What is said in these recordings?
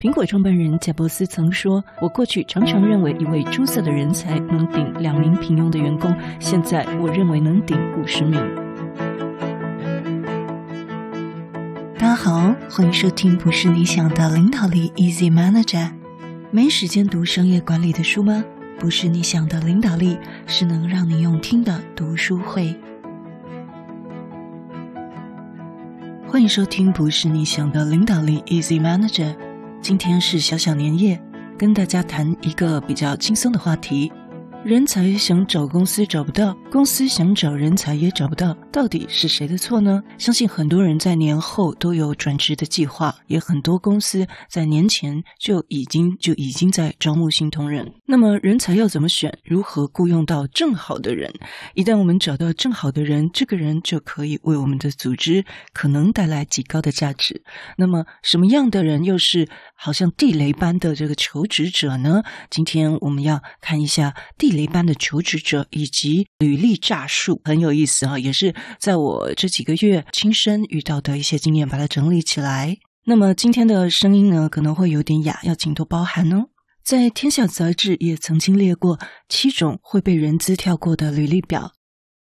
苹果创办人贾伯斯曾说：“我过去常常认为一位出色的人才能顶两名平庸的员工，现在我认为能顶五十名。”大家好，欢迎收听《不是你想的领导力》，Easy Manager。没时间读商业管理的书吗？不是你想的领导力，是能让你用听的读书会。欢迎收听《不是你想的领导力》，Easy Manager。今天是小小年夜，跟大家谈一个比较轻松的话题。人才想找公司找不到，公司想找人才也找不到，到底是谁的错呢？相信很多人在年后都有转职的计划，也很多公司在年前就已经就已经在招募新同仁。那么人才要怎么选？如何雇佣到正好的人？一旦我们找到正好的人，这个人就可以为我们的组织可能带来极高的价值。那么什么样的人又是好像地雷般的这个求职者呢？今天我们要看一下地。一般的求职者以及履历诈术很有意思啊，也是在我这几个月亲身遇到的一些经验，把它整理起来。那么今天的声音呢，可能会有点哑，要请多包涵哦。在《天下》杂志也曾经列过七种会被人资跳过的履历表。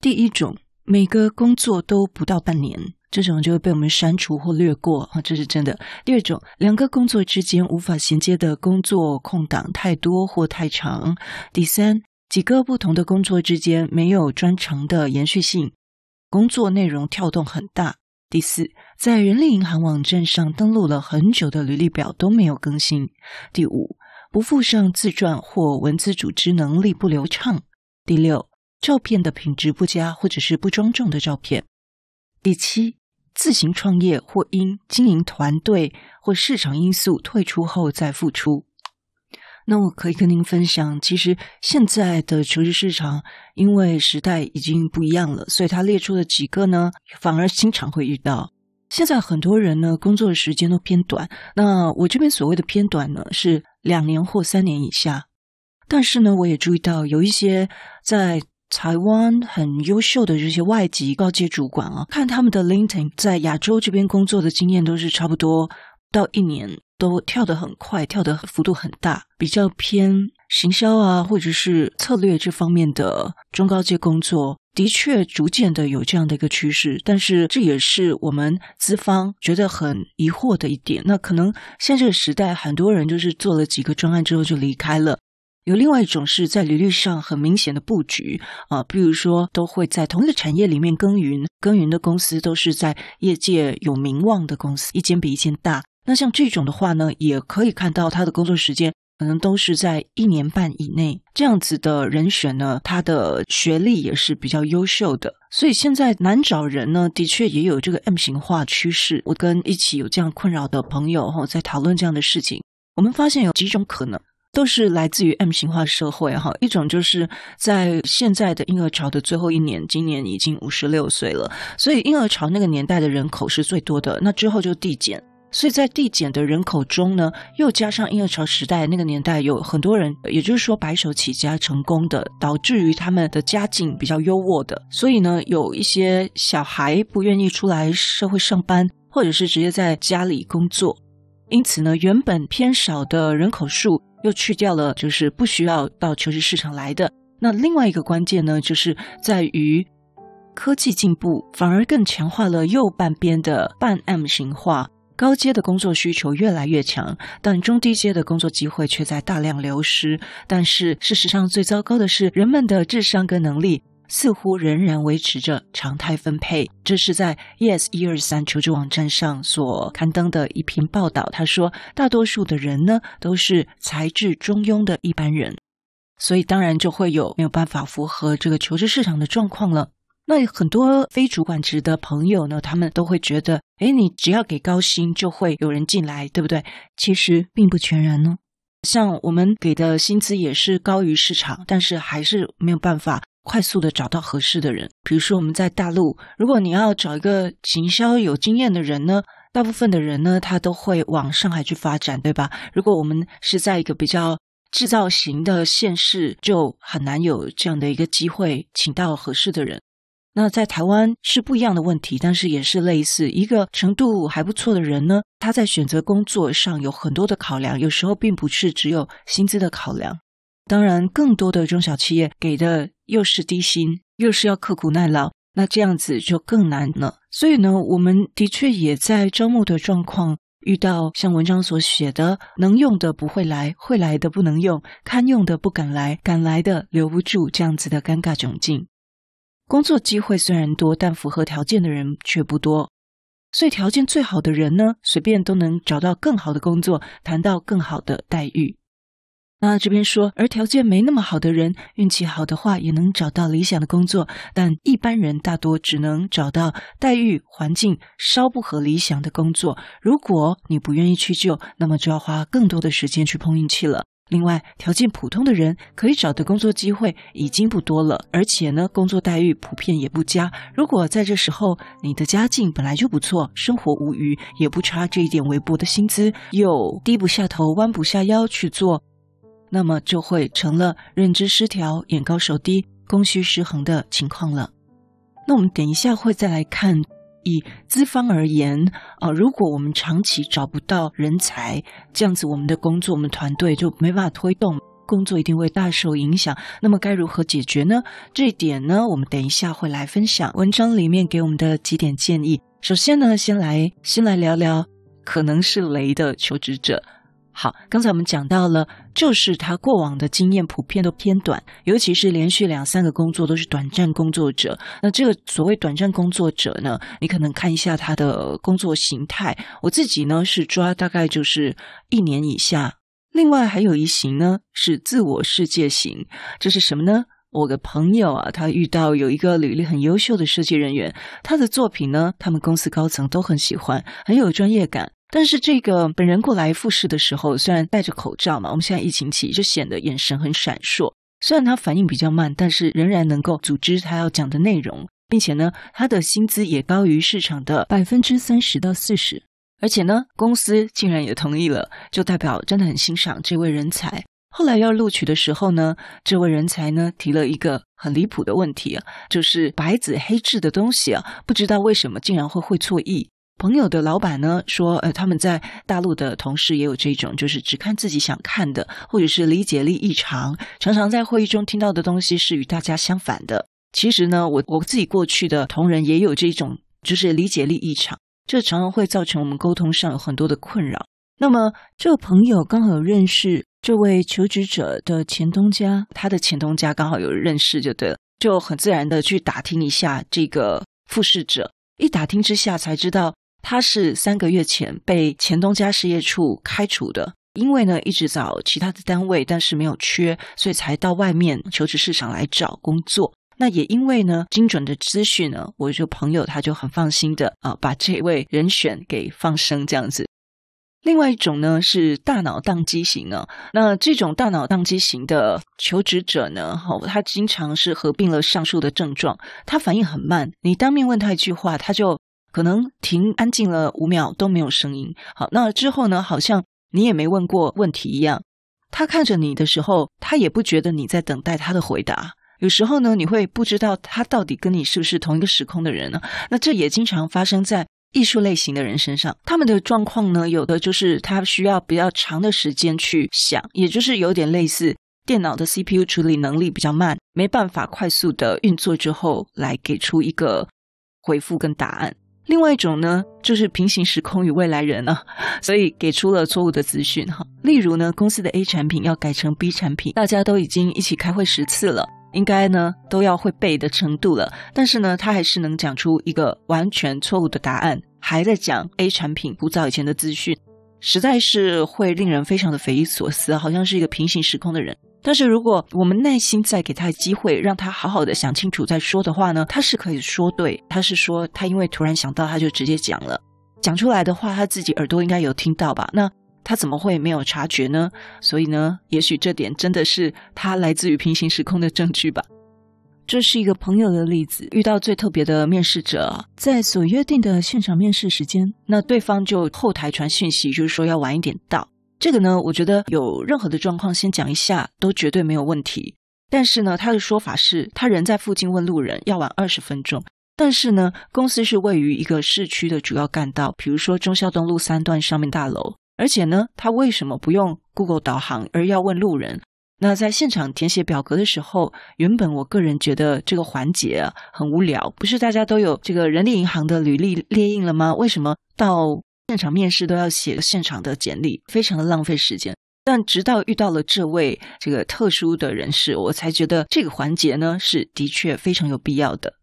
第一种，每个工作都不到半年。这种就会被我们删除或略过啊，这是真的。第二种，两个工作之间无法衔接的工作空档太多或太长。第三，几个不同的工作之间没有专长的延续性，工作内容跳动很大。第四，在人力银行网站上登录了很久的履历表都没有更新。第五，不附上自传或文字组织能力不流畅。第六，照片的品质不佳或者是不庄重的照片。第七，自行创业或因经营团队或市场因素退出后再复出。那我可以跟您分享，其实现在的求职市场，因为时代已经不一样了，所以他列出了几个呢，反而经常会遇到。现在很多人呢，工作的时间都偏短。那我这边所谓的偏短呢，是两年或三年以下。但是呢，我也注意到有一些在。台湾很优秀的这些外籍高阶主管啊，看他们的 LinkedIn 在亚洲这边工作的经验都是差不多到一年，都跳得很快，跳得幅度很大，比较偏行销啊，或者是策略这方面的中高阶工作，的确逐渐的有这样的一个趋势。但是这也是我们资方觉得很疑惑的一点。那可能现在这个时代，很多人就是做了几个专案之后就离开了。有另外一种是在履历上很明显的布局啊，比如说都会在同一个产业里面耕耘，耕耘的公司都是在业界有名望的公司，一间比一间大。那像这种的话呢，也可以看到他的工作时间可能都是在一年半以内。这样子的人选呢，他的学历也是比较优秀的。所以现在难找人呢，的确也有这个 M 型化趋势。我跟一起有这样困扰的朋友哈，在讨论这样的事情，我们发现有几种可能。都是来自于 M 型化社会哈，一种就是在现在的婴儿潮的最后一年，今年已经五十六岁了，所以婴儿潮那个年代的人口是最多的，那之后就递减，所以在递减的人口中呢，又加上婴儿潮时代那个年代有很多人，也就是说白手起家成功的，导致于他们的家境比较优渥的，所以呢，有一些小孩不愿意出来社会上班，或者是直接在家里工作，因此呢，原本偏少的人口数。又去掉了，就是不需要到求职市场来的。那另外一个关键呢，就是在于科技进步，反而更强化了右半边的半 M 型化。高阶的工作需求越来越强，但中低阶的工作机会却在大量流失。但是事实上，最糟糕的是，人们的智商跟能力。似乎仍然维持着常态分配，这是在 ES 一二三求职网站上所刊登的一篇报道。他说，大多数的人呢都是才智中庸的一般人，所以当然就会有没有办法符合这个求职市场的状况了。那很多非主管职的朋友呢，他们都会觉得，诶，你只要给高薪就会有人进来，对不对？其实并不全然呢。像我们给的薪资也是高于市场，但是还是没有办法。快速的找到合适的人，比如说我们在大陆，如果你要找一个行销有经验的人呢，大部分的人呢，他都会往上海去发展，对吧？如果我们是在一个比较制造型的县市，就很难有这样的一个机会，请到合适的人。那在台湾是不一样的问题，但是也是类似。一个程度还不错的人呢，他在选择工作上有很多的考量，有时候并不是只有薪资的考量。当然，更多的中小企业给的又是低薪，又是要刻苦耐劳，那这样子就更难了。所以呢，我们的确也在招募的状况遇到像文章所写的，能用的不会来，会来的不能用，堪用的不敢来，敢来的留不住，这样子的尴尬窘境。工作机会虽然多，但符合条件的人却不多。所以条件最好的人呢，随便都能找到更好的工作，谈到更好的待遇。那这边说，而条件没那么好的人，运气好的话，也能找到理想的工作，但一般人大多只能找到待遇环境稍不合理想的工作。如果你不愿意去就，那么就要花更多的时间去碰运气了。另外，条件普通的人可以找的工作机会已经不多了，而且呢，工作待遇普遍也不佳。如果在这时候你的家境本来就不错，生活无余，也不差这一点微薄的薪资，又低不下头、弯不下腰去做，那么就会成了认知失调、眼高手低、供需失衡的情况了。那我们等一下会再来看。以资方而言，啊，如果我们长期找不到人才，这样子我们的工作，我们团队就没办法推动，工作一定会大受影响。那么该如何解决呢？这一点呢，我们等一下会来分享文章里面给我们的几点建议。首先呢，先来先来聊聊可能是雷的求职者。好，刚才我们讲到了，就是他过往的经验普遍都偏短，尤其是连续两三个工作都是短暂工作者。那这个所谓短暂工作者呢，你可能看一下他的工作形态。我自己呢是抓大概就是一年以下。另外还有一型呢是自我世界型，这是什么呢？我的朋友啊，他遇到有一个履历很优秀的设计人员，他的作品呢，他们公司高层都很喜欢，很有专业感。但是这个本人过来复试的时候，虽然戴着口罩嘛，我们现在疫情期就显得眼神很闪烁。虽然他反应比较慢，但是仍然能够组织他要讲的内容，并且呢，他的薪资也高于市场的百分之三十到四十。而且呢，公司竟然也同意了，就代表真的很欣赏这位人才。后来要录取的时候呢，这位人才呢提了一个很离谱的问题啊，就是白纸黑字的东西啊，不知道为什么竟然会会错意。朋友的老板呢说，呃，他们在大陆的同事也有这种，就是只看自己想看的，或者是理解力异常，常常在会议中听到的东西是与大家相反的。其实呢，我我自己过去的同仁也有这种，就是理解力异常，这常常会造成我们沟通上有很多的困扰。那么，这个朋友刚好有认识这位求职者的前东家，他的前东家刚好有认识，就对了，就很自然的去打听一下这个复试者，一打听之下才知道。他是三个月前被前东家事业处开除的，因为呢一直找其他的单位，但是没有缺，所以才到外面求职市场来找工作。那也因为呢精准的资讯呢，我就朋友他就很放心的啊，把这位人选给放生这样子。另外一种呢是大脑宕机型呢，那这种大脑宕机型的求职者呢，哈，他经常是合并了上述的症状，他反应很慢，你当面问他一句话，他就。可能停安静了五秒都没有声音。好，那之后呢？好像你也没问过问题一样。他看着你的时候，他也不觉得你在等待他的回答。有时候呢，你会不知道他到底跟你是不是同一个时空的人呢？那这也经常发生在艺术类型的人身上。他们的状况呢，有的就是他需要比较长的时间去想，也就是有点类似电脑的 CPU 处理能力比较慢，没办法快速的运作之后来给出一个回复跟答案。另外一种呢，就是平行时空与未来人啊，所以给出了错误的资讯哈。例如呢，公司的 A 产品要改成 B 产品，大家都已经一起开会十次了，应该呢都要会背的程度了，但是呢，他还是能讲出一个完全错误的答案，还在讲 A 产品古早以前的资讯，实在是会令人非常的匪夷所思，好像是一个平行时空的人。但是如果我们耐心再给他机会，让他好好的想清楚再说的话呢，他是可以说对，他是说他因为突然想到，他就直接讲了，讲出来的话他自己耳朵应该有听到吧？那他怎么会没有察觉呢？所以呢，也许这点真的是他来自于平行时空的证据吧。这是一个朋友的例子，遇到最特别的面试者，在所约定的现场面试时间，那对方就后台传讯息，就是说要晚一点到。这个呢，我觉得有任何的状况先讲一下都绝对没有问题。但是呢，他的说法是他人在附近问路人要晚二十分钟，但是呢，公司是位于一个市区的主要干道，比如说忠孝东路三段上面大楼。而且呢，他为什么不用 Google 导航，而要问路人？那在现场填写表格的时候，原本我个人觉得这个环节啊很无聊，不是大家都有这个人力银行的履历列印了吗？为什么到现场面试都要写现场的简历，非常的浪费时间。但直到遇到了这位这个特殊的人士，我才觉得这个环节呢是的确非常有必要的。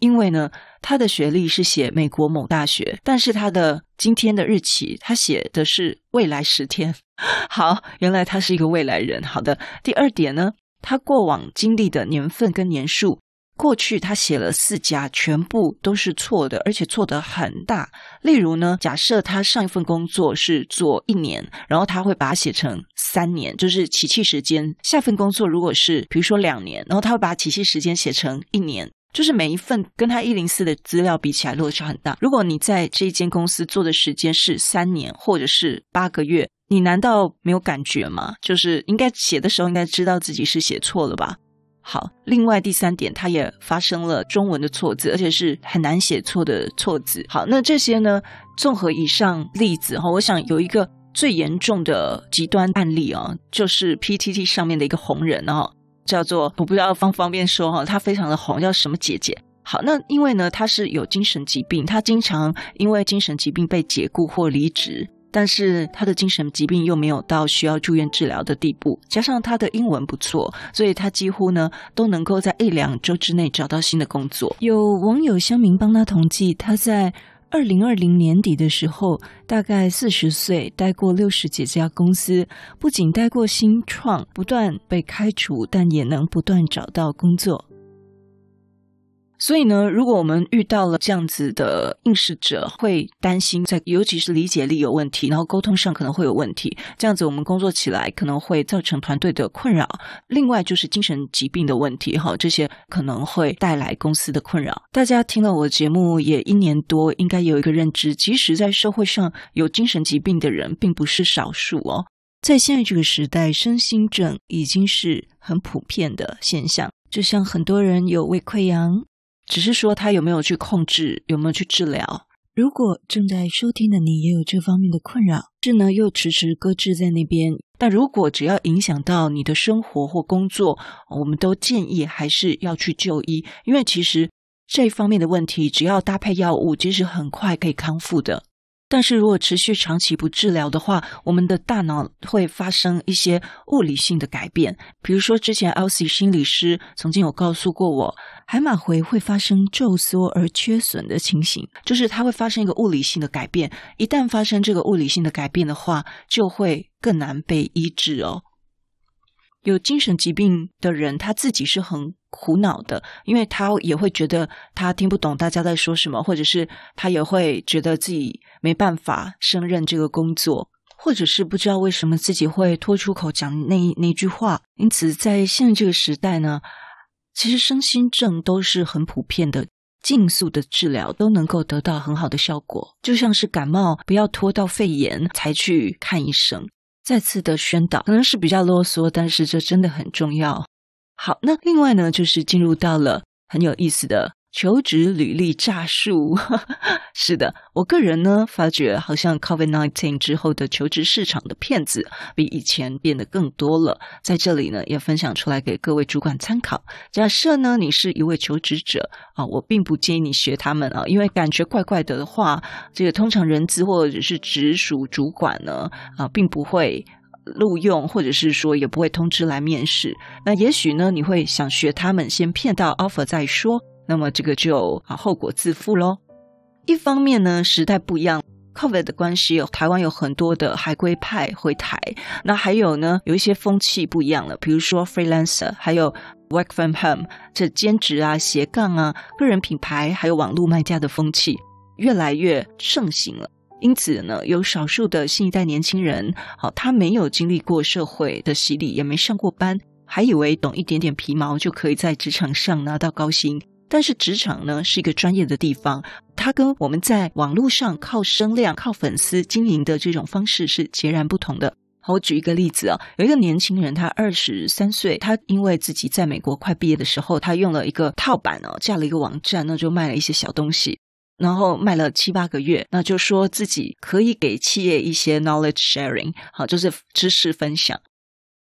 因为呢，他的学历是写美国某大学，但是他的今天的日期，他写的是未来十天。好，原来他是一个未来人。好的，第二点呢，他过往经历的年份跟年数，过去他写了四家，全部都是错的，而且错得很大。例如呢，假设他上一份工作是做一年，然后他会把它写成三年，就是起訖时间；下份工作如果是比如说两年，然后他会把起訖时间写成一年。就是每一份跟他一零四的资料比起来落差很大。如果你在这一间公司做的时间是三年或者是八个月，你难道没有感觉吗？就是应该写的时候应该知道自己是写错了吧？好，另外第三点，他也发生了中文的错字，而且是很难写错的错字。好，那这些呢，综合以上例子哈，我想有一个最严重的极端案例啊，就是 PTT 上面的一个红人哦。叫做我不知道方不方便说哈，他非常的红，叫什么姐姐？好，那因为呢，他是有精神疾病，他经常因为精神疾病被解雇或离职，但是他的精神疾病又没有到需要住院治疗的地步，加上他的英文不错，所以他几乎呢都能够在一两周之内找到新的工作。有网友乡民帮他统计，他在。二零二零年底的时候，大概四十岁，待过六十几家公司，不仅待过新创，不断被开除，但也能不断找到工作。所以呢，如果我们遇到了这样子的应试者，会担心在，尤其是理解力有问题，然后沟通上可能会有问题，这样子我们工作起来可能会造成团队的困扰。另外就是精神疾病的问题，哈，这些可能会带来公司的困扰。大家听了我的节目也一年多，应该有一个认知，即使在社会上有精神疾病的人，并不是少数哦。在现在这个时代，身心症已经是很普遍的现象，就像很多人有胃溃疡。只是说他有没有去控制，有没有去治疗？如果正在收听的你也有这方面的困扰，是呢又迟迟搁置在那边。但如果只要影响到你的生活或工作，我们都建议还是要去就医，因为其实这方面的问题，只要搭配药物，其实很快可以康复的。但是如果持续长期不治疗的话，我们的大脑会发生一些物理性的改变。比如说，之前 Elsie 心理师曾经有告诉过我，海马回会发生皱缩而缺损的情形，就是它会发生一个物理性的改变。一旦发生这个物理性的改变的话，就会更难被医治哦。有精神疾病的人，他自己是很苦恼的，因为他也会觉得他听不懂大家在说什么，或者是他也会觉得自己没办法胜任这个工作，或者是不知道为什么自己会脱出口讲那那句话。因此，在现在这个时代呢，其实身心症都是很普遍的，尽速的治疗都能够得到很好的效果。就像是感冒，不要拖到肺炎才去看医生。再次的宣导，可能是比较啰嗦，但是这真的很重要。好，那另外呢，就是进入到了很有意思的。求职履历诈术，是的，我个人呢发觉，好像 COVID nineteen 之后的求职市场的骗子比以前变得更多了。在这里呢，也分享出来给各位主管参考。假设呢，你是一位求职者啊，我并不建议你学他们啊，因为感觉怪怪的的话，这个通常人资或者是直属主管呢啊，并不会录用，或者是说也不会通知来面试。那也许呢，你会想学他们，先骗到 offer 再说。那么这个就啊后果自负喽。一方面呢，时代不一样，COVID 的关系，有台湾有很多的海归派回台。那还有呢，有一些风气不一样了，比如说 freelancer，还有 work from home，这兼职啊、斜杠啊、个人品牌，还有网络卖家的风气越来越盛行了。因此呢，有少数的新一代年轻人，好，他没有经历过社会的洗礼，也没上过班，还以为懂一点点皮毛就可以在职场上拿到高薪。但是职场呢，是一个专业的地方，它跟我们在网络上靠声量、靠粉丝经营的这种方式是截然不同的。好，我举一个例子啊，有一个年轻人，他二十三岁，他因为自己在美国快毕业的时候，他用了一个套版哦，架了一个网站，那就卖了一些小东西，然后卖了七八个月，那就说自己可以给企业一些 knowledge sharing，好，就是知识分享。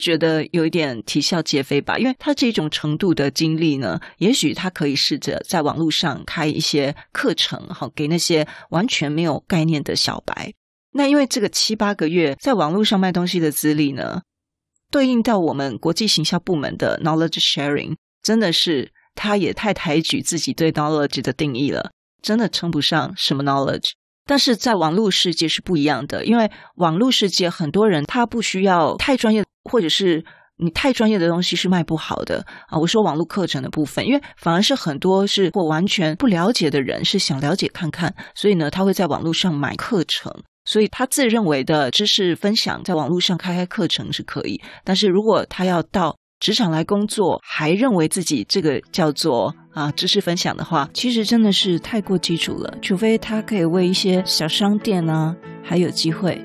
觉得有一点啼笑皆非吧，因为他这种程度的经历呢，也许他可以试着在网络上开一些课程，好，给那些完全没有概念的小白。那因为这个七八个月在网络上卖东西的资历呢，对应到我们国际行销部门的 knowledge sharing，真的是他也太抬举自己对 knowledge 的定义了，真的称不上什么 knowledge。但是在网络世界是不一样的，因为网络世界很多人他不需要太专业，或者是你太专业的东西是卖不好的啊。我说网络课程的部分，因为反而是很多是或完全不了解的人是想了解看看，所以呢，他会在网络上买课程，所以他自认为的知识分享在网络上开开课程是可以。但是如果他要到职场来工作，还认为自己这个叫做啊知识分享的话，其实真的是太过基础了。除非他可以为一些小商店啊还有机会。